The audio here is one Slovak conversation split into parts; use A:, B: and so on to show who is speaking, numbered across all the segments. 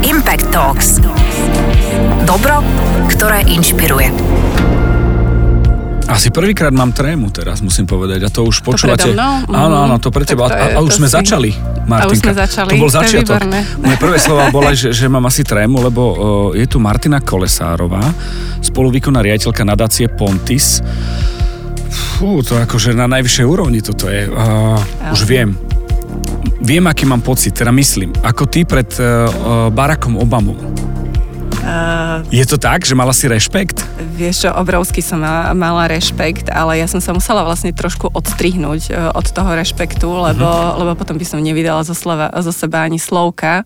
A: Impact Talks. Dobro, ktoré inšpiruje.
B: Asi prvýkrát mám trému teraz, musím povedať. A to už počúvate.
C: To?
B: Áno, áno, to pre teba.
C: To
B: A,
C: je-
B: a už
C: to
B: sme
C: si-
B: začali, Martinka.
C: A už sme začali,
B: To bol začiatok. Moje prvé slova bola, že, že mám asi trému, lebo uh, je tu Martina Kolesárová, spoluvýkonná riaditeľka nadácie Pontis. Fú, to akože na najvyššej úrovni toto je. Uh, už viem. Viem, aký mám pocit, teda myslím, ako ty pred uh, Barackom Obamom.
C: Uh,
B: Je to tak, že mala si rešpekt?
C: vieš čo, obrovský som ma- mala rešpekt, ale ja som sa musela vlastne trošku odstrihnúť e, od toho rešpektu, lebo,
B: Mhm.
C: lebo potom by som nevydala zo, slova, zo seba ani slovka.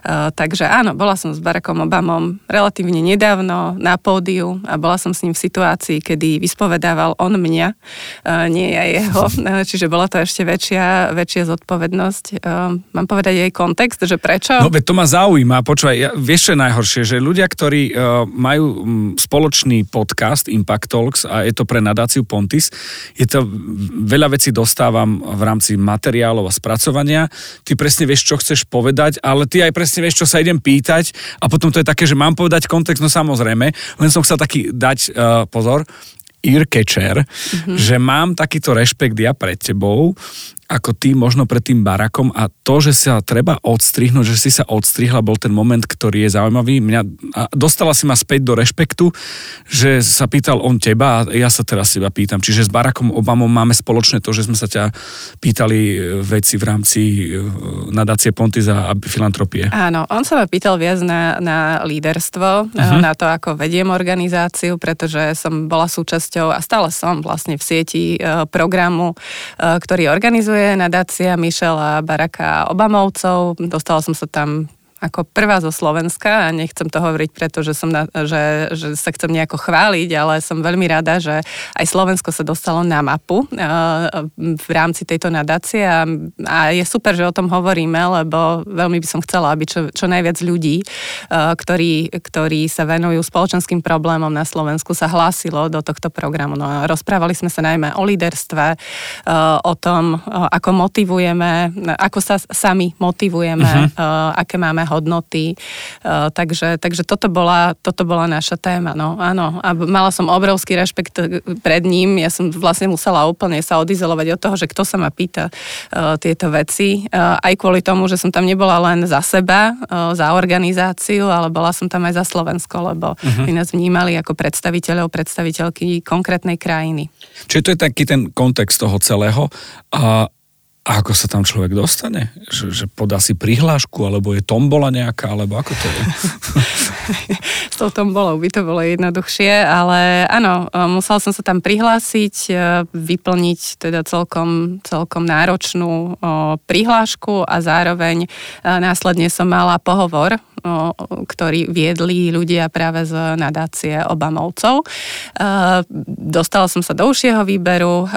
C: Uh, takže áno, bola som s Barackom Obamom relatívne nedávno na pódiu a bola som s ním v situácii, kedy vyspovedával on mňa, uh, nie ja jeho, čiže bola to ešte väčšia, väčšia zodpovednosť. Uh, mám povedať jej kontext, že prečo?
B: No to ma zaujíma, počúvaj, ja, vieš čo je najhoršie, že ľudia, ktorí uh, majú spoločný podcast Impact Talks a je to pre nadáciu Pontis, je to, veľa vecí dostávam v rámci materiálov a spracovania, ty presne vieš, čo chceš povedať, ale ty aj presne vieš, čo sa idem pýtať. A potom to je také, že mám povedať kontext, no samozrejme, len som chcel taký dať uh, pozor, ear catcher, mm-hmm. že mám takýto rešpekt ja pred tebou, ako ty možno pred tým barakom a to, že sa treba odstrihnúť, že si sa odstrihla, bol ten moment, ktorý je zaujímavý. Mňa, a dostala si ma späť do rešpektu, že sa pýtal on teba a ja sa teraz seba pýtam. Čiže s Barackom Obamom máme spoločné to, že sme sa ťa pýtali e, veci v rámci e, nadácie Ponty za filantropie.
C: Áno, on sa ma pýtal viac na, na líderstvo, uh-huh. na to, ako vediem organizáciu, pretože som bola súčasťou a stále som vlastne v sieti programu, ktorý organizuje nadácia Michela Baracka Obamovcov. Dostala som sa tam ako prvá zo Slovenska a nechcem to hovoriť, pretože som na, že, že sa chcem nejako chváliť, ale som veľmi rada, že aj Slovensko sa dostalo na mapu v rámci tejto nadácie a, a je super, že o tom hovoríme, lebo veľmi by som chcela, aby čo, čo najviac ľudí, ktorí, ktorí sa venujú spoločenským problémom na Slovensku, sa hlásilo do tohto programu. No, a rozprávali sme sa najmä o líderstve, o tom, ako motivujeme, ako sa sami motivujeme, uh, aké máme hodnoty. Uh, takže, takže toto, bola, toto bola naša téma. No, áno. A mala som obrovský rešpekt pred ním. Ja som vlastne musela úplne sa odizolovať od toho, že kto sa ma pýta uh, tieto veci. Uh, aj kvôli tomu, že som tam nebola len za seba, uh, za organizáciu, ale bola som tam aj za Slovensko, lebo uh-huh. my nás vnímali ako predstaviteľov, predstaviteľky konkrétnej krajiny.
B: Čiže to je taký ten kontext toho celého. A, a ako sa tam človek dostane? Že, že podá si prihlášku, alebo je tombola nejaká, alebo ako to je?
C: S tou tombolou by to bolo jednoduchšie, ale áno, musela som sa tam prihlásiť, e, vyplniť teda celkom, celkom náročnú prihlášku a zároveň e, následne som mala pohovor, ktorý viedli ľudia práve z nadácie Obamovcov. E, Dostala som sa do užšieho výberu, e,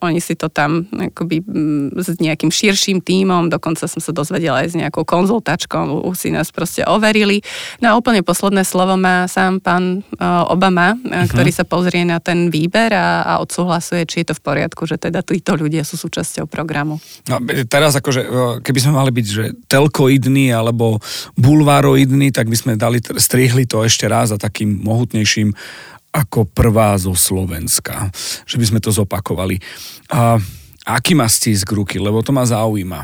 C: oni si to tam akoby mm, s nejakým širším tímom, dokonca som sa dozvedela aj s nejakou konzultačkou, už si nás proste overili. No a úplne posledné slovo má sám pán e, Obama, uh-huh. ktorý sa pozrie na ten výber a, a odsúhlasuje, či je to v poriadku, že teda títo ľudia sú súčasťou programu.
B: No, teraz akože, keby sme mali byť, že telkoidní alebo bulvároidní, tak by sme dali, strihli to ešte raz a takým mohutnejším ako prvá zo Slovenska. Že by sme to zopakovali. A aký má stisk ruky? Lebo to ma zaujíma.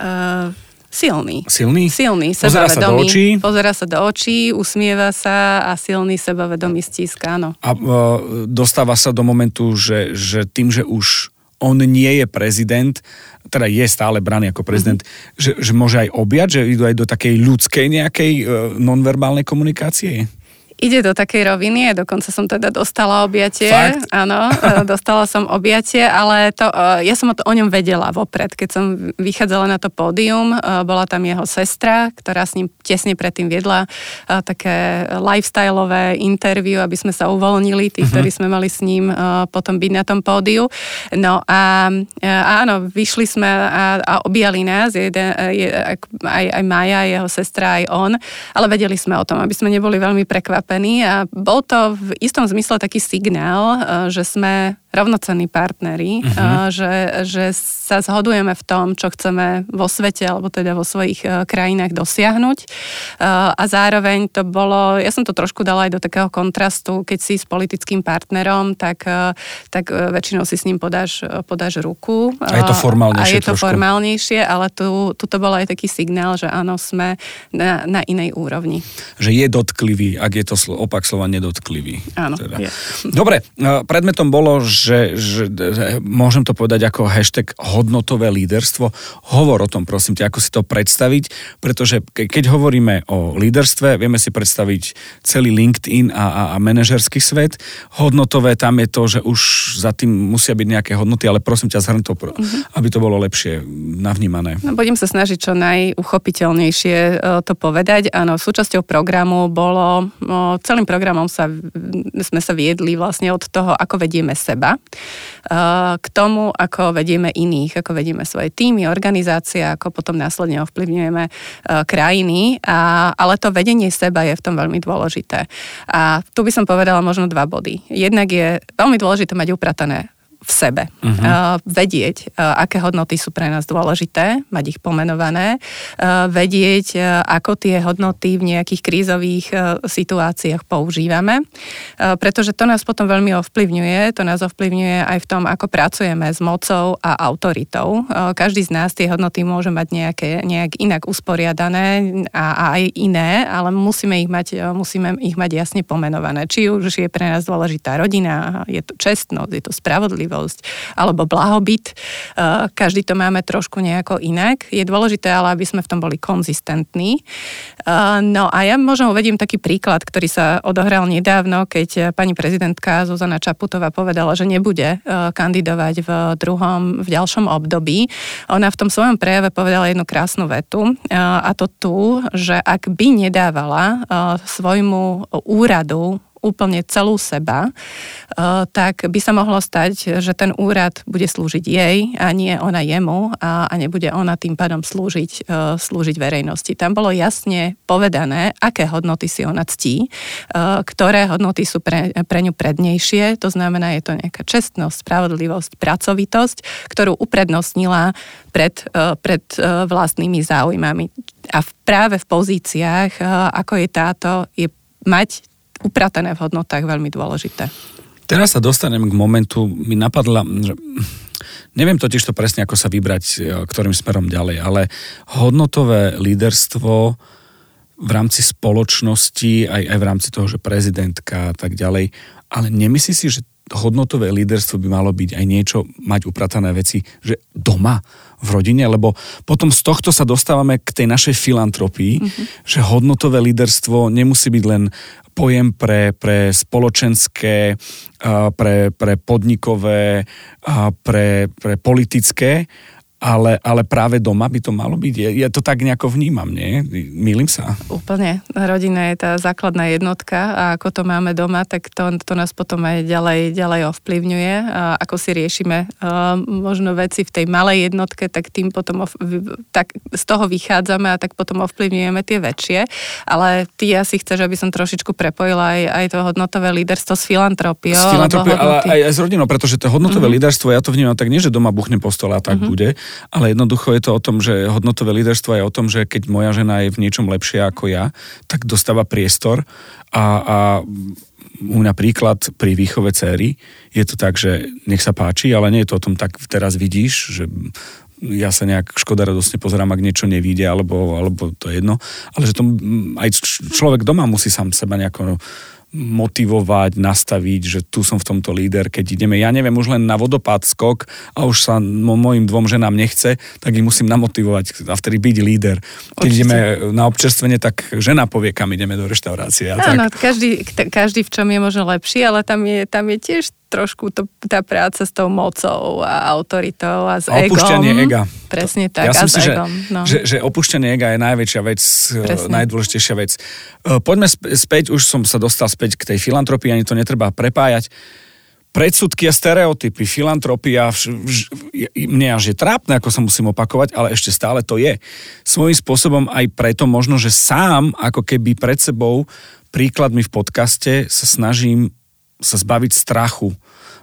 C: Uh, silný.
B: Silný?
C: Silný,
B: Pozerá sa do
C: sebavedomý.
B: očí?
C: Pozerá sa do očí, usmieva sa a silný sebavedomý stíska, áno.
B: A e, dostáva sa do momentu, že, že tým, že už on nie je prezident, teda je stále braný ako prezident, mm-hmm. že, že môže aj objať, že idú aj do takej ľudskej nejakej e, nonverbálnej komunikácie?
C: Ide do takej roviny, dokonca som teda dostala objatie.
B: Fakt?
C: Áno, e, dostala som objatie, ale to, e, ja som o, to, o ňom vedela vopred. Keď som vychádzala na to pódium, e, bola tam jeho sestra, ktorá s ním tesne predtým viedla také lifestyleové interview, aby sme sa uvoľnili, tí, uh-huh. ktorí sme mali s ním potom byť na tom pódiu. No a, a áno, vyšli sme a, a objali nás, jeden, je, aj, aj Maja, jeho sestra, aj on, ale vedeli sme o tom, aby sme neboli veľmi prekvapení zastúpení a bol to v istom zmysle taký signál, že sme rovnocenní partneri, uh-huh. že, že sa zhodujeme v tom, čo chceme vo svete alebo teda vo svojich krajinách dosiahnuť. A zároveň to bolo, ja som to trošku dala aj do takého kontrastu, keď si s politickým partnerom, tak, tak väčšinou si s ním podáš, podáš ruku.
B: A je to formálnejšie
C: A je to
B: trošku.
C: formálnejšie, ale tu, tu to bol aj taký signál, že áno, sme na, na inej úrovni.
B: Že je dotklivý, ak je to opak slova nedotklivý.
C: Áno,
B: teda.
C: je.
B: Dobre, predmetom bolo, že, že, že môžem to povedať ako hashtag hodnotové líderstvo. Hovor o tom, prosím ťa, ako si to predstaviť, pretože keď hovoríme o líderstve, vieme si predstaviť celý LinkedIn a, a, a manažerský svet. Hodnotové tam je to, že už za tým musia byť nejaké hodnoty, ale prosím ťa, zhrň to, mm-hmm. aby to bolo lepšie navnímané.
C: No, budem sa snažiť čo najuchopiteľnejšie e, to povedať. Áno, súčasťou programu bolo, celým programom sa, sme sa viedli vlastne od toho, ako vedieme seba, k tomu, ako vedieme iných, ako vedieme svoje týmy, organizácie, ako potom následne ovplyvňujeme krajiny, a, ale to vedenie seba je v tom veľmi dôležité. A tu by som povedala možno dva body. Jednak je veľmi dôležité mať upratané v sebe. Uh-huh. Uh, vedieť, uh, aké hodnoty sú pre nás dôležité, mať ich pomenované, uh, vedieť, uh, ako tie hodnoty v nejakých krízových uh, situáciách používame, uh, pretože to nás potom veľmi ovplyvňuje, to nás ovplyvňuje aj v tom, ako pracujeme s mocou a autoritou. Uh, každý z nás tie hodnoty môže mať nejaké, nejak inak usporiadané a, a aj iné, ale musíme ich, mať, uh, musíme ich mať jasne pomenované. Či už je pre nás dôležitá rodina, je to čestnosť, je to spravodlivosť, spravodlivosť alebo blahobyt. Eh, každý to máme trošku nejako inak. Je dôležité ale, aby sme v tom boli konzistentní. Eh, no a ja možno uvedím taký príklad, ktorý sa odohral nedávno, keď pani prezidentka Zuzana Čaputová povedala, že nebude eh, kandidovať v druhom, v ďalšom období. Ona v tom svojom prejave povedala jednu krásnu vetu a to tu, že ak by nedávala svojmu úradu úplne celú seba, eh, tak by sa mohlo stať, že ten úrad bude slúžiť jej a nie ona jemu a, nebude ona tým pádom slúžiť, eh, slúžiť verejnosti. Tam bolo jasne povedané, aké hodnoty si ona ctí, eh, ktoré hodnoty sú pre, pre ňu prednejšie, to znamená, je to nejaká čestnosť, spravodlivosť, pracovitosť, ktorú uprednostnila pred, pred vlastnými záujmami. A práve v pozíciách, ako je táto, je mať upratané v hodnotách veľmi dôležité.
B: Teraz sa dostanem k momentu, mi napadla, že neviem totiž to presne, ako sa vybrať, e, ktorým smerom ďalej, ale hodnotové líderstvo v rámci spoločnosti, aj, aj v rámci toho, že prezidentka a tak ďalej, ale nemyslí si, že hodnotové líderstvo by malo byť aj niečo, mať upratané veci, že doma, v rodine, lebo potom z tohto sa dostávame k tej našej filantropii, mm-hmm. že hodnotové líderstvo nemusí byť len pojem pre, pre spoločenské, pre, pre podnikové, pre, pre politické, ale, ale práve doma by to malo byť. Ja, ja to tak nejako vnímam, nie? Mýlim sa?
C: Úplne. Rodina je tá základná jednotka a ako to máme doma, tak to, to nás potom aj ďalej, ďalej ovplyvňuje. A ako si riešime uh, možno veci v tej malej jednotke, tak tým potom ov, tak z toho vychádzame a tak potom ovplyvňujeme tie väčšie. Ale ty asi chceš, aby som trošičku prepojila aj, aj to hodnotové líderstvo s filantropiou.
B: S filantropiou, ale aj, aj s rodinou, pretože to hodnotové mm-hmm. líderstvo, ja to vnímam tak nie, že doma buchnem po stole a tak mm-hmm. bude, ale jednoducho je to o tom, že hodnotové líderstvo je o tom, že keď moja žena je v niečom lepšia ako ja, tak dostáva priestor a, a u mňa príklad pri výchove céry. Je to tak, že nech sa páči, ale nie je to o tom tak teraz vidíš, že ja sa nejak škoda radosne pozerám, ak niečo nevíde, alebo, alebo to je jedno, ale že to aj človek doma musí sám seba nejako motivovať, nastaviť, že tu som v tomto líder, keď ideme, ja neviem, už len na vodopád skok a už sa mojim dvom ženám nechce, tak ich musím namotivovať a vtedy byť líder. Keď Určite. ideme na občerstvenie, tak žena povie, kam ideme do reštaurácie.
C: Áno, každý, každý v čom je možno lepší, ale tam je, tam je tiež trošku to, tá práca s tou mocou a autoritou a s a
B: opúšťanie
C: egom.
B: ega.
C: Presne tak,
B: ja
C: a
B: si,
C: egom.
B: Že, no. že, že opúšťanie ega je najväčšia vec, e, Presne. najdôležitejšia vec. E, poďme späť, už som sa dostal späť k tej filantropii, ani to netreba prepájať predsudky a stereotypy, filantropia, vš, vš, mne až je trápne, ako sa musím opakovať, ale ešte stále to je. Svojím spôsobom aj preto možno, že sám ako keby pred sebou príkladmi v podcaste sa snažím sa zbaviť strachu,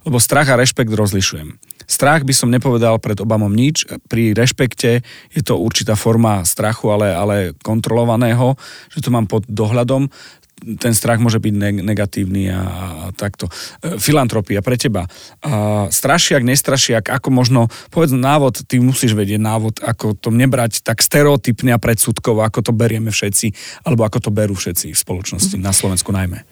B: lebo strach a rešpekt rozlišujem. Strach by som nepovedal pred Obamom nič, pri rešpekte je to určitá forma strachu, ale, ale kontrolovaného, že to mám pod dohľadom ten strach môže byť negatívny a, takto. E, filantropia pre teba. Strašiak, nestrašiak, ako možno, povedz návod, ty musíš vedieť návod, ako to nebrať tak stereotypne a predsudkovo, ako to berieme všetci, alebo ako to berú všetci v spoločnosti, na Slovensku najmä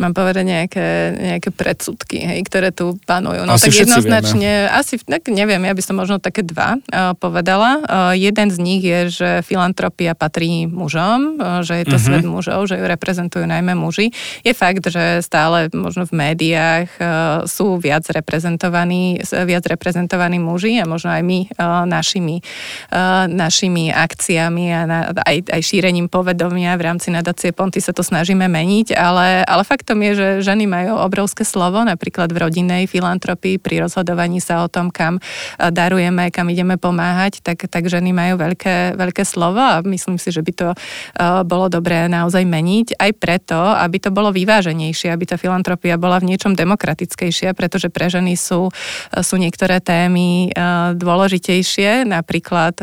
C: mám povedať nejaké, nejaké predsudky, hej, ktoré tu panujú. No asi tak jednoznačne, vieme. asi, tak neviem, ja by som možno také dva uh, povedala. Uh, jeden z nich je, že filantropia patrí mužom, uh, že je to uh-huh. svet mužov, že ju reprezentujú najmä muži. Je fakt, že stále možno v médiách uh, sú viac reprezentovaní, viac reprezentovaní muži a možno aj my uh, našimi, uh, našimi akciami a na, aj, aj šírením povedomia v rámci nadácie Ponty sa to snažíme meniť, ale, ale fakt faktom je, že ženy majú obrovské slovo, napríklad v rodinnej filantropii, pri rozhodovaní sa o tom, kam eh, darujeme, kam ideme pomáhať, tak, tak ženy majú veľké, veľké slovo a myslím si, že by to uh, bolo dobré naozaj meniť, aj preto, aby to bolo vyváženejšie, aby tá filantropia bola v niečom demokratickejšia, pretože pre ženy sú, eh, sú niektoré témy dôležitejšie, napríklad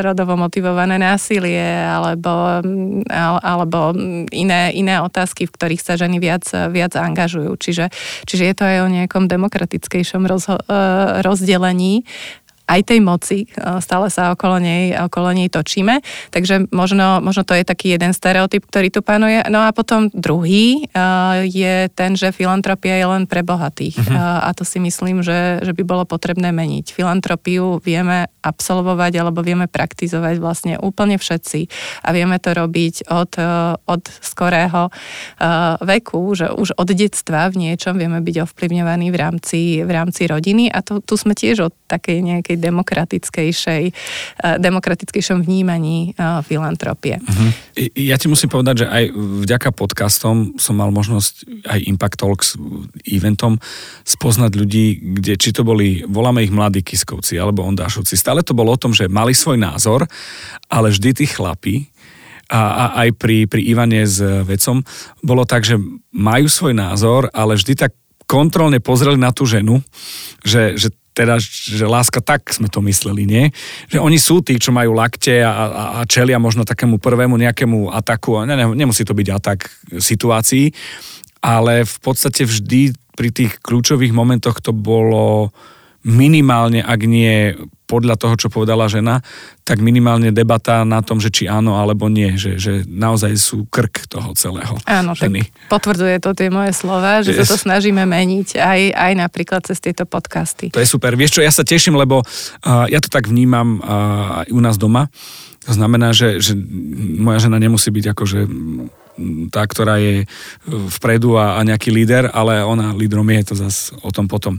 C: rodovo motivované násilie alebo, mm, alebo iné, iné otázky, v ktorých sa ženy viac viac, viac angažujú. Čiže, čiže je to aj o nejakom demokratickejšom rozho- eh, rozdelení aj tej moci, e, stále sa okolo nej, okolo nej točíme. Takže možno, možno to je taký jeden stereotyp, ktorý tu panuje. No a potom druhý e, je ten, že filantropia je len pre bohatých. Uh-huh. A to si myslím, že, že by bolo potrebné meniť. Filantropiu vieme absolvovať alebo vieme praktizovať vlastne úplne všetci. A vieme to robiť od, od skorého veku, že už od detstva v niečom vieme byť ovplyvňovaní v rámci, v rámci rodiny. A tu, tu sme tiež od takej nejakej demokratickejšej, eh, demokratickejšom vnímaní eh, filantropie. Uh-huh.
B: Ja ti musím povedať, že aj vďaka podcastom som mal možnosť aj Impact Talks eventom spoznať ľudí, kde či to boli, voláme ich mladí kiskovci alebo ondášovci. Stále to bolo o tom, že mali svoj názor, ale vždy tí chlapi, a, a aj pri, pri Ivane s vecom bolo tak, že majú svoj názor, ale vždy tak kontrolne pozreli na tú ženu, že, že teda, že láska tak sme to mysleli, nie? Že oni sú tí, čo majú lakte a, a, a čelia možno takému prvému nejakému ataku, ne, ne, nemusí to byť atak situácií, ale v podstate vždy pri tých kľúčových momentoch to bolo minimálne, ak nie podľa toho, čo povedala žena, tak minimálne debata na tom, že či áno alebo nie, že, že naozaj sú krk toho celého.
C: Áno, ženy. tak potvrdzuje to tie moje slova, že yes. sa to snažíme meniť aj, aj napríklad cez tieto podcasty.
B: To je super. Vieš čo, ja sa teším, lebo uh, ja to tak vnímam uh, aj u nás doma. To znamená, že, že moja žena nemusí byť akože tá, ktorá je vpredu a, a nejaký líder, ale ona lídrom je to zase o tom potom.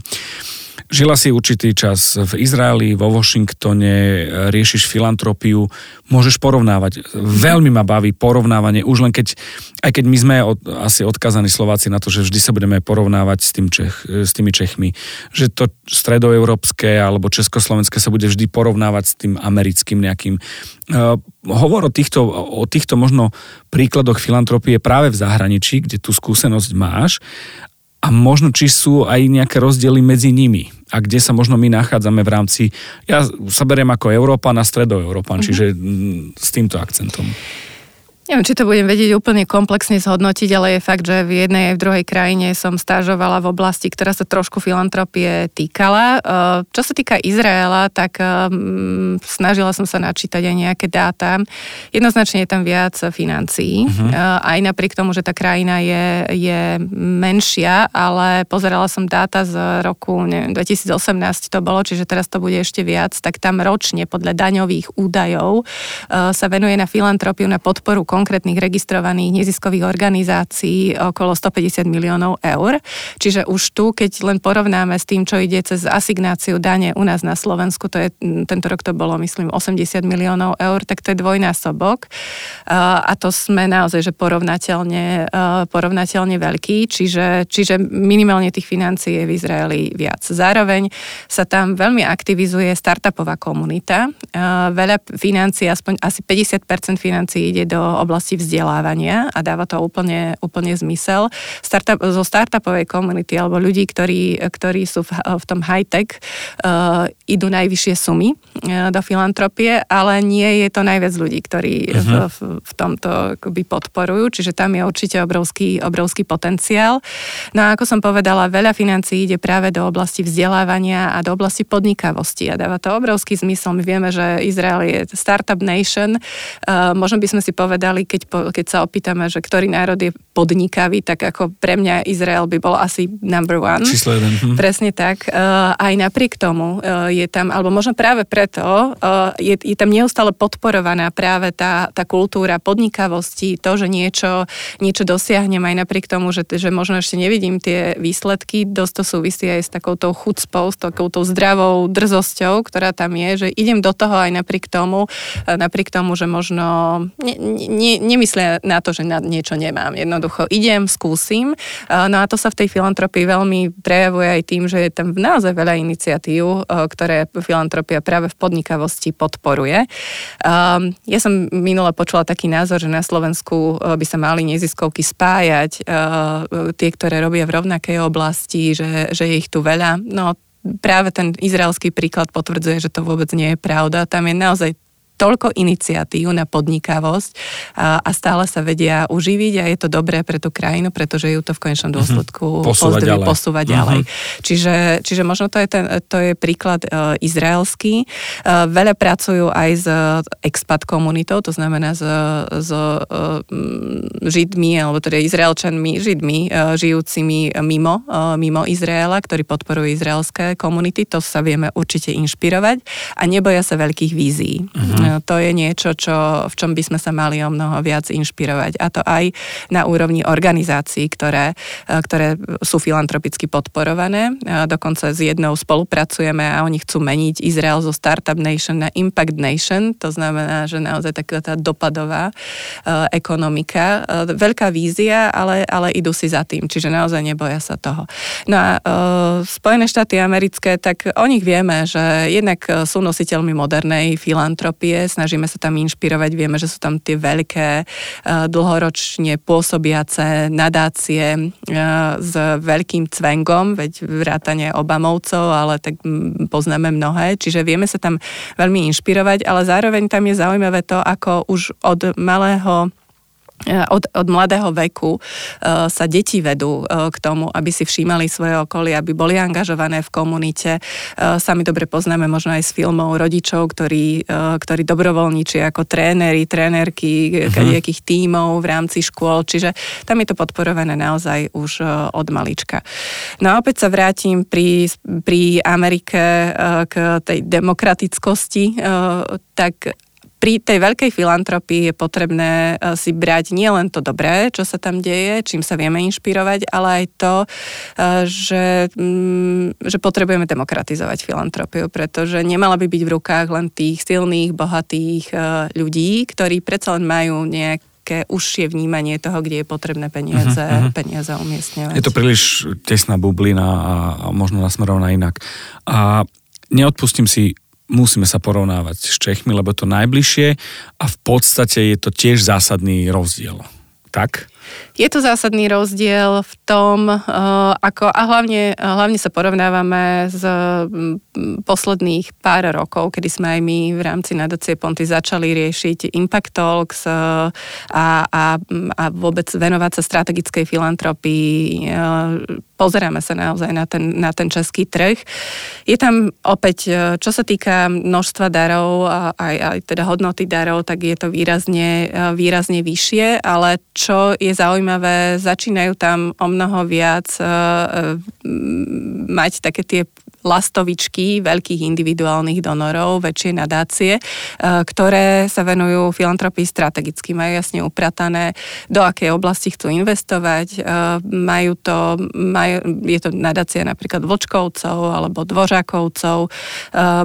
B: Žila si určitý čas v Izraeli, vo Washingtone, riešiš filantropiu, môžeš porovnávať. Veľmi ma baví porovnávanie, už len keď, aj keď my sme od, asi odkazaní Slováci na to, že vždy sa budeme porovnávať s, tým Čech, s tými Čechmi, že to stredoeurópske alebo československé sa bude vždy porovnávať s tým americkým nejakým. Uh, hovor o týchto, o týchto možno príkladoch filantropie práve v zahraničí, kde tú skúsenosť máš a možno či sú aj nejaké rozdiely medzi nimi a kde sa možno my nachádzame v rámci, ja sa beriem ako Európan a Stredoeurópan, mm-hmm. čiže s týmto akcentom.
C: Neviem, či to budem vedieť úplne komplexne zhodnotiť, ale je fakt, že v jednej aj v druhej krajine som stážovala v oblasti, ktorá sa trošku filantropie týkala. Eh, čo sa týka Izraela, tak eh, snažila som sa načítať aj nejaké dáta. Jednoznačne je tam viac financií, uh-huh. aj napriek tomu, že tá krajina je, je menšia, ale pozerala som dáta z roku neviem, 2018 to bolo, čiže teraz to bude ešte viac, tak tam ročne podľa daňových údajov sa venuje na filantropiu, na podporu konkrétnych registrovaných neziskových organizácií okolo 150 miliónov eur. Čiže už tu, keď len porovnáme s tým, čo ide cez asignáciu dane u nás na Slovensku, to je, tento rok to bolo, myslím, 80 miliónov eur, tak to je dvojnásobok. A to sme naozaj, že porovnateľne, porovnateľne veľký, čiže, čiže minimálne tých financií je v Izraeli viac. Zároveň sa tam veľmi aktivizuje startupová komunita. Veľa financií, aspoň asi 50% financií ide do oblasti vzdelávania a dáva to úplne, úplne zmysel. Startup, zo startupovej komunity alebo ľudí, ktorí, ktorí sú v, v tom high-tech, uh, idú najvyššie sumy uh, do filantropie, ale nie je to najviac ľudí, ktorí uh-huh. v, v tomto akoby podporujú, čiže tam je určite obrovský, obrovský potenciál. No a ako som povedala, veľa financií ide práve do oblasti vzdelávania a do oblasti podnikavosti a dáva to obrovský zmysel. My vieme, že Izrael je startup nation. Uh, možno by sme si povedali, keď, po, keď sa opýtame, že ktorý národ je podnikavý, tak ako pre mňa Izrael by bol asi number one.
B: Číslo jeden. Hm.
C: Presne tak. Uh, aj napriek tomu uh, je tam, alebo možno práve preto, uh, je, je tam neustále podporovaná práve tá, tá kultúra podnikavosti, to, že niečo, niečo dosiahnem aj napriek tomu, že, že možno ešte nevidím tie výsledky, dosť to súvisí aj s takouto chucpou, s takouto zdravou drzosťou, ktorá tam je, že idem do toho aj napriek tomu, napriek tomu, že možno ne, ne, nemyslia na to, že na niečo nemám. Jedno jednoducho idem, skúsim. No a to sa v tej filantropii veľmi prejavuje aj tým, že je tam naozaj veľa iniciatív, ktoré filantropia práve v podnikavosti podporuje. Ja som minule počula taký názor, že na Slovensku by sa mali neziskovky spájať, tie, ktoré robia v rovnakej oblasti, že, že je ich tu veľa. No práve ten izraelský príklad potvrdzuje, že to vôbec nie je pravda. Tam je naozaj toľko iniciatív na podnikavosť a, a stále sa vedia uživiť a je to dobré pre tú krajinu, pretože ju to v konečnom mhm. dôsledku uh-huh.
B: posúva ďalej.
C: Posúva ďalej. Uh-huh. Čiže, čiže možno to je, ten, to je príklad uh, izraelský. Uh, veľa pracujú aj s expat komunitou, to znamená s, s uh, židmi, alebo teda izraelčanmi, židmi, uh, žijúcimi mimo, uh, mimo Izraela, ktorí podporujú izraelské komunity. To sa vieme určite inšpirovať a neboja sa veľkých vízií. Uh-huh to je niečo, čo, v čom by sme sa mali o mnoho viac inšpirovať. A to aj na úrovni organizácií, ktoré, e, ktoré sú filantropicky podporované. E, dokonca s jednou spolupracujeme a oni chcú meniť Izrael zo Startup Nation na Impact Nation. To znamená, že naozaj taká tá dopadová e, ekonomika. Veľká vízia, ale, ale idú si za tým. Čiže naozaj neboja sa toho. No a Spojené štáty americké, tak o nich vieme, že jednak sú nositeľmi modernej filantropie, je, snažíme sa tam inšpirovať, vieme, že sú tam tie veľké, eh, dlhoročne pôsobiace nadácie eh, s veľkým cvengom, veď vrátane Obamovcov, ale tak mm, poznáme mnohé, čiže vieme sa tam veľmi inšpirovať, ale zároveň tam je zaujímavé to, ako už od malého od, od mladého veku uh, sa deti vedú uh, k tomu, aby si všímali svoje okolie, aby boli angažované v komunite. Uh, sami dobre poznáme možno aj z filmov rodičov, ktorí, ktorí dobrovoľníči ako tréneri, trénerky uh-huh. kadejakých tímov v rámci škôl, čiže tam je to podporované naozaj už od malička. No a opäť sa vrátim pri, pri Amerike k tej demokratickosti, tak pri tej veľkej filantropii je potrebné e, si brať nielen to dobré, čo sa tam deje, čím sa vieme inšpirovať, ale aj to, e, že, mm, že potrebujeme demokratizovať filantropiu, pretože nemala by byť v rukách len tých silných, bohatých e, ľudí, ktorí predsa len majú nejak také užšie vnímanie toho, kde je potrebné peniaze, uh-huh, peniaze umiestňovať.
B: Je to príliš tesná bublina a, a možno nasmerovaná inak. A neodpustím si musíme sa porovnávať s Čechmi, lebo to najbližšie a v podstate je to tiež zásadný rozdiel. Tak?
C: Je to zásadný rozdiel v tom, uh, ako, a hlavne, hlavne sa porovnávame z posledných pár rokov, kedy sme aj my v rámci nadácie Ponty začali riešiť Impact Talks uh, a, a, a vôbec venovať sa strategickej filantropii. Uh, pozeráme sa naozaj na ten, na ten český trh. Je tam opäť, čo sa týka množstva darov aj, aj teda hodnoty darov, tak je to výrazne, výrazne vyššie, ale čo je zaujímavé, začínajú tam o mnoho viac uh, mať také tie lastovičky veľkých individuálnych donorov, väčšie nadácie, ktoré sa venujú filantropii strategicky. Majú jasne upratané, do akej oblasti chcú investovať. Majú to, majú, je to nadácia napríklad Vlčkovcov alebo Dvořákovcov.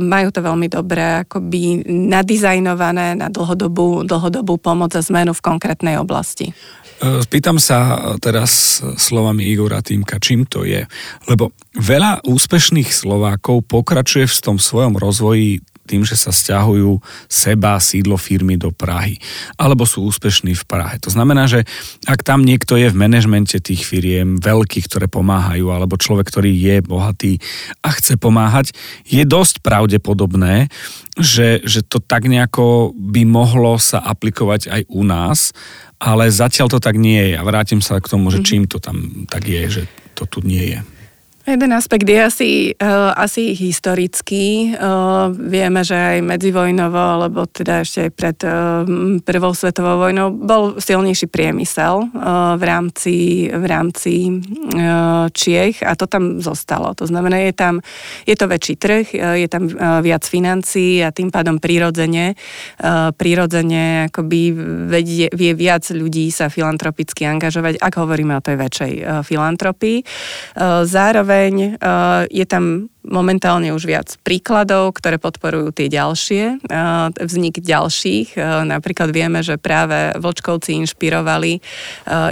C: Majú to veľmi dobre akoby nadizajnované na dlhodobú, dlhodobú pomoc a zmenu v konkrétnej oblasti.
B: E, spýtam sa teraz slovami Igora Týmka, čím to je. Lebo veľa úspešných Slovákov pokračuje v tom svojom rozvoji tým, že sa stiahujú seba, sídlo firmy do Prahy. Alebo sú úspešní v Prahe. To znamená, že ak tam niekto je v manažmente tých firiem, veľkých, ktoré pomáhajú, alebo človek, ktorý je bohatý a chce pomáhať, je dosť pravdepodobné, že, že to tak nejako by mohlo sa aplikovať aj u nás, ale zatiaľ to tak nie je. A vrátim sa k tomu, že mhm. čím to tam tak je, že to tu nie je.
C: Jeden aspekt je asi, uh, asi historický. Uh, vieme, že aj medzivojnovo, alebo teda ešte aj pred uh, prvou svetovou vojnou, bol silnejší priemysel v rámci, v rámci Čiech a to tam zostalo. To znamená, je tam, je to väčší trh, je tam viac financií a tým pádom prirodzene, prirodzene akoby vedie, vie viac ľudí sa filantropicky angažovať, ak hovoríme o tej väčšej filantropii. Zároveň zároveň uh, je tam momentálne už viac príkladov, ktoré podporujú tie ďalšie, vznik ďalších. Napríklad vieme, že práve Vlčkovci inšpirovali,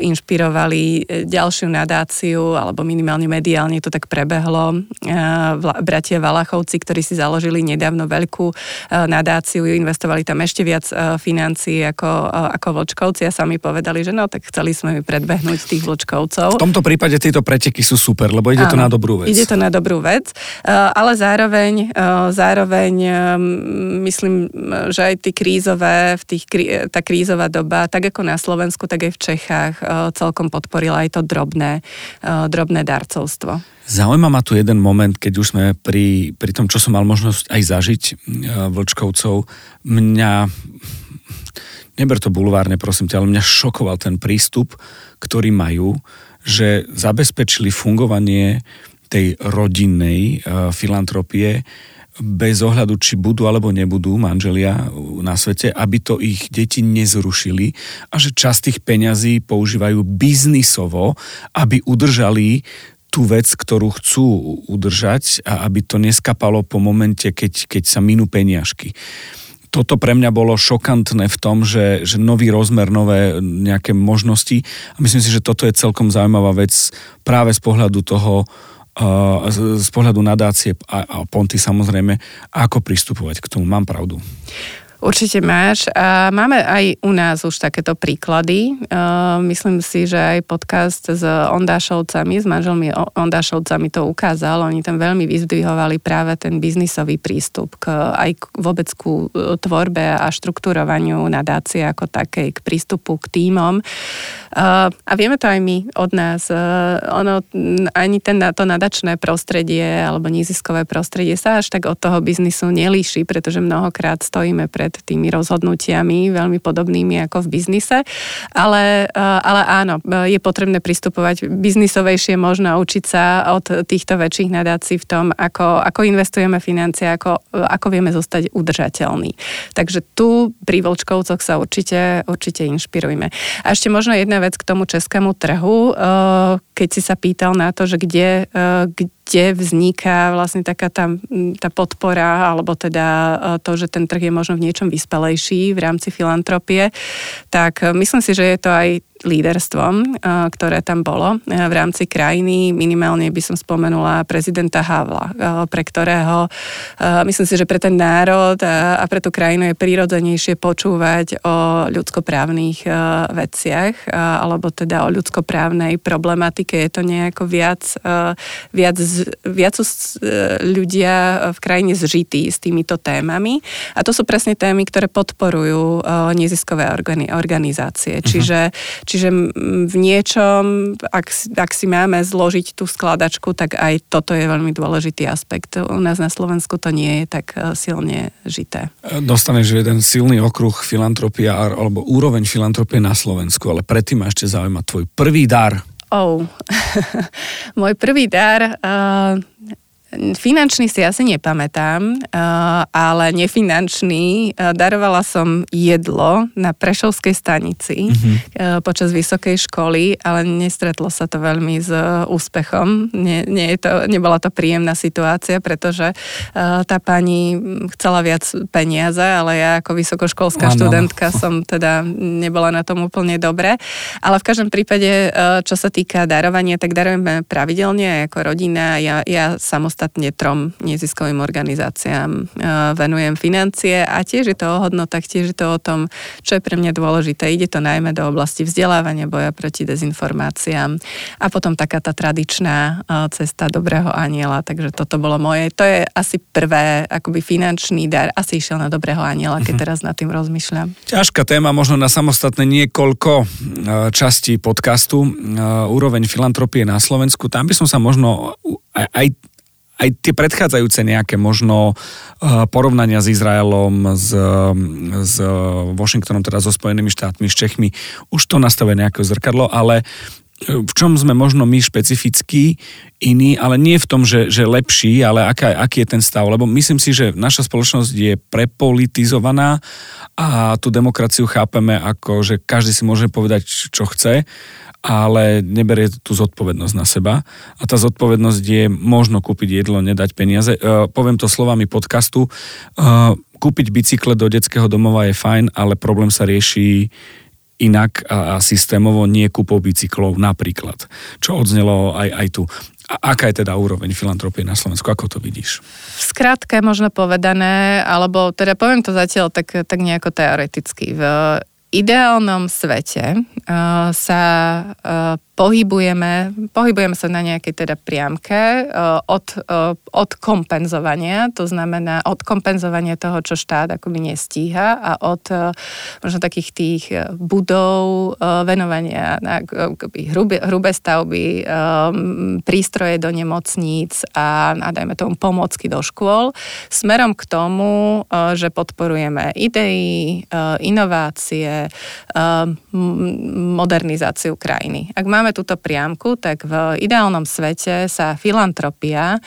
C: inšpirovali ďalšiu nadáciu, alebo minimálne mediálne to tak prebehlo. Bratia Valachovci, ktorí si založili nedávno veľkú nadáciu, investovali tam ešte viac financií ako, ako Vlčkovci a sami povedali, že no, tak chceli sme mi predbehnúť tých Vlčkovcov.
B: V tomto prípade tieto preteky sú super, lebo ide Áno, to na dobrú vec.
C: Ide to na dobrú vec. Eh, ale zároveň, eh, zároveň eh, myslím, že aj tie krízové, v tých, tá krízová doba, tak ako na Slovensku, tak aj v Čechách celkom podporila aj to drobné, drobné darcovstvo.
B: Zaujíma ma tu jeden moment, keď už sme pri, pri tom, čo som mal možnosť aj zažiť Vlčkovcov. Mňa, neber to bulvárne, prosím ťa, ale mňa šokoval ten prístup, ktorý majú, že zabezpečili fungovanie tej rodinnej uh, filantropie bez ohľadu, či budú alebo nebudú manželia na svete, aby to ich deti nezrušili a že časť tých peňazí používajú biznisovo, aby udržali tú vec, ktorú chcú udržať a aby to neskapalo po momente, keď, keď sa minú peniažky. Toto pre mňa bolo šokantné v tom, že, že nový rozmer, nové nejaké možnosti. A myslím si, že toto je celkom zaujímavá vec práve z pohľadu toho, z pohľadu nadácie a, a Ponty samozrejme, ako pristupovať k tomu. Mám pravdu.
C: Určite máš. A máme aj u nás už takéto príklady. Myslím si, že aj podcast s Ondášovcami, s manželmi Ondášovcami to ukázal. Oni tam veľmi vyzdvihovali práve ten biznisový prístup k, aj k, vôbec ku e, tvorbe a štruktúrovaniu nadácie ako takej, k prístupu k týmom. A vieme to aj my od nás. Ono, ani ten, to nadačné prostredie alebo níziskové prostredie sa až tak od toho biznisu nelíši, pretože mnohokrát stojíme pred pred tými rozhodnutiami, veľmi podobnými ako v biznise. Ale, eh, ale áno, je potrebné pristupovať biznisovejšie, možno učiť sa od týchto väčších nadácií v tom, ako, ako investujeme financie, ako, ako vieme zostať udržateľní. Takže tu pri Vlčkovcoch sa určite, určite inšpirujme. A ešte možno jedna vec k tomu českému trhu, eh, keď si sa pýtal na to, že kde, eh, kde kde vzniká vlastne taká tá, tá podpora, alebo teda e, to, že ten trh je možno v niečom vyspelejší v rámci filantropie, tak e, myslím si, že je to aj líderstvom, ktoré tam bolo v rámci krajiny. Minimálne by som spomenula prezidenta Havla, pre ktorého myslím si, že pre ten národ a pre tú krajinu je prírodzenejšie počúvať o ľudskoprávnych veciach alebo teda o ľudskoprávnej problematike. Je to nejako viac, viac, viac ľudia v krajine zžití s týmito témami a to sú presne témy, ktoré podporujú neziskové organizácie. Uh-huh. Čiže, Čiže v niečom, ak, ak si máme zložiť tú skladačku, tak aj toto je veľmi dôležitý aspekt. U nás na Slovensku to nie je tak e, silne žité.
B: Dostaneš jeden silný okruh filantropia alebo úroveň filantropie na Slovensku, ale predtým ma ešte zaujíma tvoj prvý dar.
C: Oh. Môj prvý dar... Uh, Finančný si asi nepamätám, eh, ale nefinančný. Eh, darovala som jedlo na Prešovskej stanici mm-hmm. počas vysokej školy, ale nestretlo sa to veľmi s úspechom. Nie, nie je to, nebola to príjemná situácia, pretože tá pani chcela viac peniaze, ale ja ako vysokoškolská ano. študentka som teda nebola na tom úplne dobre. Ale v každom prípade, čo sa týka darovania, tak darujeme pravidelne ako rodina. Ja, ja samostatne samostatne trom neziskovým organizáciám venujem financie a tiež je to o hodnotách, tiež je to o tom, čo je pre mňa dôležité. Ide to najmä do oblasti vzdelávania, boja proti dezinformáciám a potom taká tá tradičná cesta dobrého aniela, takže toto bolo moje. To je asi prvé akoby finančný dar, asi išiel na dobrého aniela, keď mhm. teraz nad tým rozmýšľam.
B: Ťažká téma, možno na samostatné niekoľko častí podcastu. Úroveň filantropie na Slovensku, tam by som sa možno aj, aj aj tie predchádzajúce nejaké možno uh, porovnania s Izraelom, s, s Washingtonom, teda so Spojenými štátmi, s Čechmi, už to nastavuje nejaké zrkadlo, ale v čom sme možno my špecifickí, iní, ale nie v tom, že, že lepší, ale aká, aký je ten stav. Lebo myslím si, že naša spoločnosť je prepolitizovaná a tú demokraciu chápeme ako, že každý si môže povedať, čo chce ale neberie tú zodpovednosť na seba. A tá zodpovednosť je možno kúpiť jedlo, nedať peniaze. Uh, poviem to slovami podcastu. Uh, kúpiť bicykle do detského domova je fajn, ale problém sa rieši inak a, a systémovo nie kúpou bicyklov napríklad, čo odznelo aj, aj tu. A aká je teda úroveň filantropie na Slovensku? Ako to vidíš?
C: V skratke možno povedané, alebo teda poviem to zatiaľ tak, tak nejako teoreticky. V ideálnom svete uh, sa uh, pohybujeme, pohybujeme sa na nejakej teda priamke uh, od, uh, od kompenzovania, to znamená od kompenzovania toho, čo štát akoby nestíha a od uh, možno takých tých budov, venovania na akoby hrubé, hrubé stavby, um, prístroje do nemocníc a, a dajme tomu pomocky do škôl, smerom k tomu, že podporujeme idei, inovácie, modernizáciu krajiny. Ak máme túto priamku, tak v ideálnom svete sa filantropia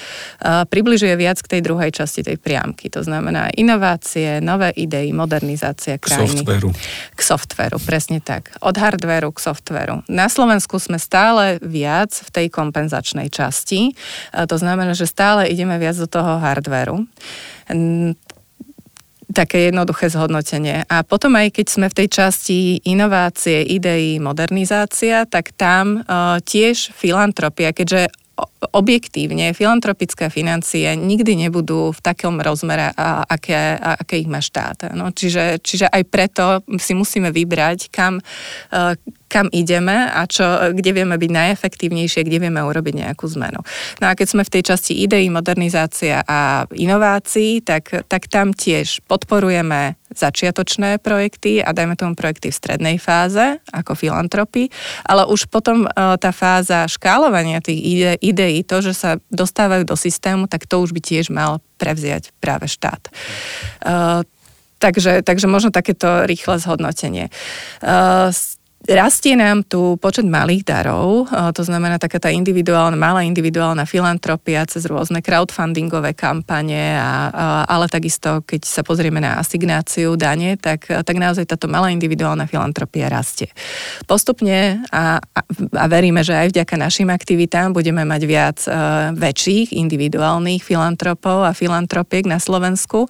C: približuje viac k tej druhej časti tej priamky. To znamená inovácie, nové idei, modernizácia krajiny.
B: K softveru.
C: K softveru, presne tak. Od hardveru k softveru. Na Slovensku sme stále viac v tej kompenzačnej časti. To znamená, že stále ideme viac do toho hardveru také jednoduché zhodnotenie. A potom aj keď sme v tej časti inovácie, ideí, modernizácia, tak tam uh, tiež filantropia, keďže objektívne filantropické financie nikdy nebudú v takom rozmere, aké, aké ich má štát. No, čiže, čiže aj preto si musíme vybrať, kam, uh, kam ideme a čo, kde vieme byť najefektívnejšie, kde vieme urobiť nejakú zmenu. No a keď sme v tej časti ideí, modernizácia a inovácií, tak, tak tam tiež podporujeme začiatočné projekty a dajme tomu projekty v strednej fáze, ako filantropy, ale už potom e, tá fáza škálovania tých ide, ideí, to, že sa dostávajú do systému, tak to už by tiež mal prevziať práve štát. Uh, takže, takže možno takéto rýchle zhodnotenie. Uh, Rastie nám tu počet malých darov, to znamená taká tá individuálna, malá individuálna filantropia cez rôzne crowdfundingové kampane, a, a, ale takisto, keď sa pozrieme na asignáciu dane, tak, tak naozaj táto malá individuálna filantropia rastie. Postupne a, a, veríme, že aj vďaka našim aktivitám budeme mať viac uh, väčších individuálnych filantropov a filantropiek na Slovensku.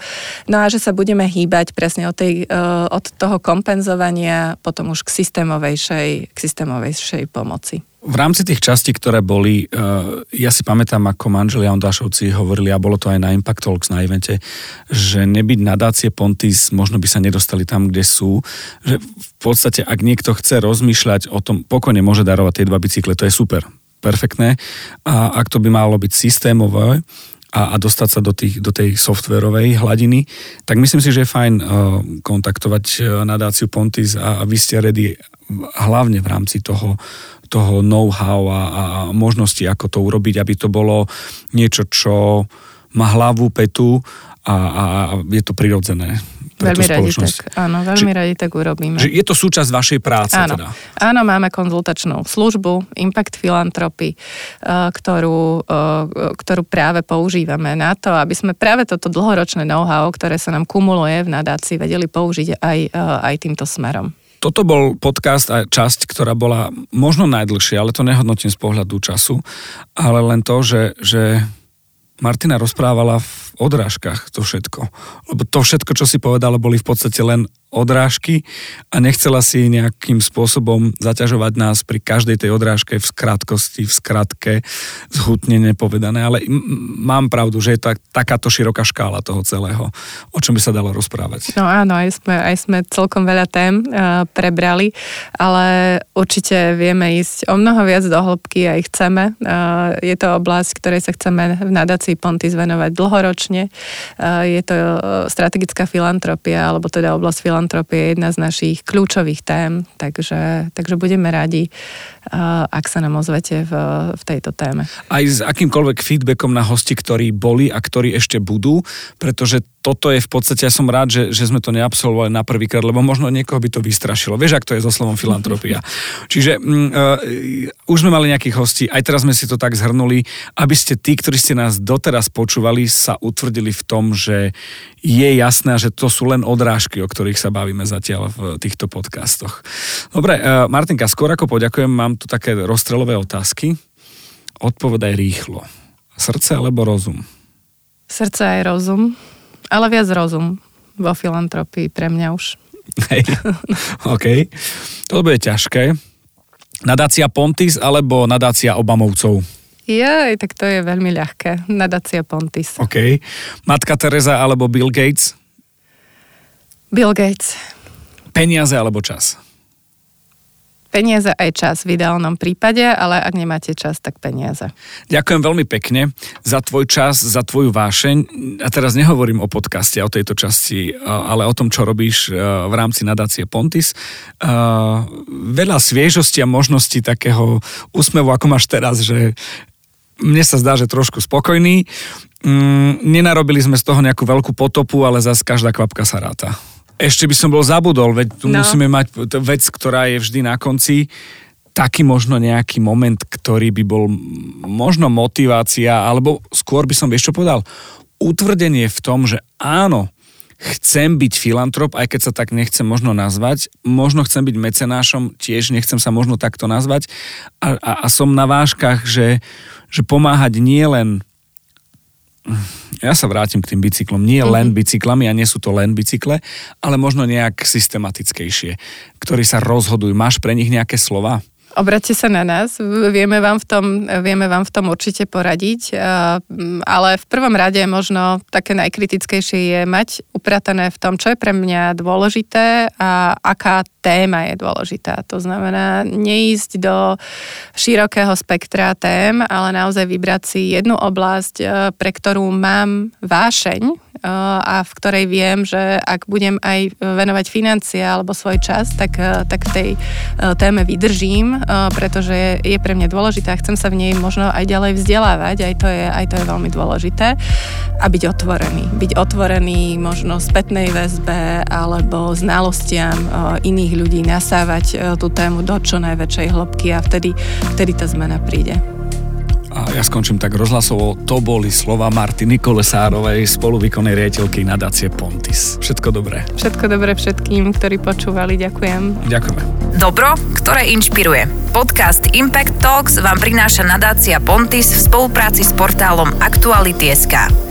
C: No a že sa budeme hýbať presne od, tej, uh, od toho kompenzovania potom už k systému systémovejšej, k systémovejšej pomoci.
B: V rámci tých častí, ktoré boli, eh, ja si pamätám, ako manželia Ondášovci hovorili, a bolo to aj na Impact Talks na evente, že nebyť nadácie Pontis, možno by sa nedostali tam, kde sú. Že v podstate, ak niekto chce rozmýšľať o tom, pokojne môže darovať tie dva bicykle, to je super, perfektné. A ak to by malo byť systémové, a, a dostať sa do, tých, do tej softverovej hladiny, tak myslím si, že je fajn uh, kontaktovať uh, nadáciu Pontis a, a vy ste ready hlavne v rámci toho, toho know-how a, a možnosti, ako to urobiť, aby to bolo niečo, čo má hlavu, petu a, a, a je to prirodzené pre
C: veľmi
B: tú
C: radi tak, áno, veľmi Či, radi tak urobíme.
B: Že je to súčasť vašej práce
C: áno.
B: teda?
C: Áno, máme konzultačnú službu Impact Philanthropy, eh, ktorú, eh, ktorú práve používame na to, aby sme práve toto dlhoročné know-how, ktoré sa nám kumuluje v nadácii, vedeli použiť aj, eh, aj týmto smerom.
B: Toto bol podcast a časť, ktorá bola možno najdlhšia, ale to nehodnotím z pohľadu času, ale len to, že, že Martina rozprávala v odrážkach to všetko. Lebo to všetko, čo si povedala, boli v podstate len odrážky a nechcela si nejakým spôsobom zaťažovať nás pri každej tej odrážke v skratkosti, v skratke, zhutnene povedané, ale mám pravdu, že je to takáto široká škála toho celého, o čom by sa dalo rozprávať.
C: No áno, aj sme, aj sme celkom veľa tém uh, prebrali, ale určite vieme ísť o mnoho viac do hĺbky a ich chceme. Uh, je to oblasť, ktorej sa chceme v nadácii Ponty zvenovať dlhoročne. Uh, je to strategická filantropia, alebo teda oblasť filantropia filantropie je jedna z našich kľúčových tém, takže, takže budeme radi, ak sa nám ozvete v, v tejto téme.
B: Aj s akýmkoľvek feedbackom na hosti, ktorí boli a ktorí ešte budú, pretože toto je v podstate, ja som rád, že, že sme to neabsolvovali na prvýkrát, lebo možno niekoho by to vystrašilo. Vieš, ak to je so slovom filantropia. Čiže uh, už sme mali nejakých hostí, aj teraz sme si to tak zhrnuli, aby ste tí, ktorí ste nás doteraz počúvali, sa utvrdili v tom, že je jasné, že to sú len odrážky, o ktorých sa bavíme zatiaľ v týchto podcastoch. Dobre, uh, Martinka, skôr ako poďakujem, mám tu také rozstrelové otázky. Odpovedaj rýchlo. Srdce alebo rozum?
C: Srdce aj rozum. Ale viac rozum vo filantropii pre mňa už.
B: Hej, OK. To bude ťažké. Nadácia Pontis alebo nadácia Obamovcov?
C: Jej, tak to je veľmi ľahké. Nadácia Pontis.
B: OK. Matka Teresa alebo Bill Gates?
C: Bill Gates.
B: Peniaze alebo čas?
C: Peniaze aj čas v ideálnom prípade, ale ak nemáte čas, tak peniaze.
B: Ďakujem veľmi pekne za tvoj čas, za tvoju vášeň. A teraz nehovorím o podcaste, o tejto časti, ale o tom, čo robíš v rámci nadácie Pontis. Veľa sviežosti a možností takého úsmevu, ako máš teraz, že mne sa zdá, že trošku spokojný. Mm, nenarobili sme z toho nejakú veľkú potopu, ale zase každá kvapka sa ráta. Ešte by som bol zabudol, veď tu no. musíme mať vec, ktorá je vždy na konci taký možno nejaký moment, ktorý by bol možno motivácia, alebo skôr by som ešte povedal, utvrdenie v tom, že áno, chcem byť filantrop, aj keď sa tak nechcem možno nazvať, možno chcem byť mecenášom, tiež nechcem sa možno takto nazvať a, a, a som na váškach, že, že pomáhať nie len ja sa vrátim k tým bicyklom. Nie mm-hmm. len bicyklami a nie sú to len bicykle, ale možno nejak systematickejšie, ktorí sa rozhodujú. Máš pre nich nejaké slova?
C: Obráťte sa na nás, vieme vám, v tom, vieme vám v tom určite poradiť, ale v prvom rade možno také najkritickejšie je mať upratané v tom, čo je pre mňa dôležité a aká téma je dôležitá. To znamená neísť do širokého spektra tém, ale naozaj vybrať si jednu oblasť, pre ktorú mám vášeň, a v ktorej viem, že ak budem aj venovať financie alebo svoj čas, tak, tak v tej téme vydržím, pretože je pre mňa dôležité a chcem sa v nej možno aj ďalej vzdelávať, aj to je, aj to je veľmi dôležité. A byť otvorený. Byť otvorený možno spätnej väzbe alebo znalostiam iných ľudí, nasávať tú tému do čo najväčšej hĺbky a vtedy, vtedy tá zmena príde.
B: A ja skončím tak rozhlasovo. To boli slova Martiny Kolesárovej, spoluvýkonnej riaditeľky nadácie Pontis. Všetko dobré.
C: Všetko dobré všetkým, ktorí počúvali. Ďakujem.
B: Ďakujeme.
A: Dobro, ktoré inšpiruje. Podcast Impact Talks vám prináša nadácia Pontis v spolupráci s portálom Aktuality.sk.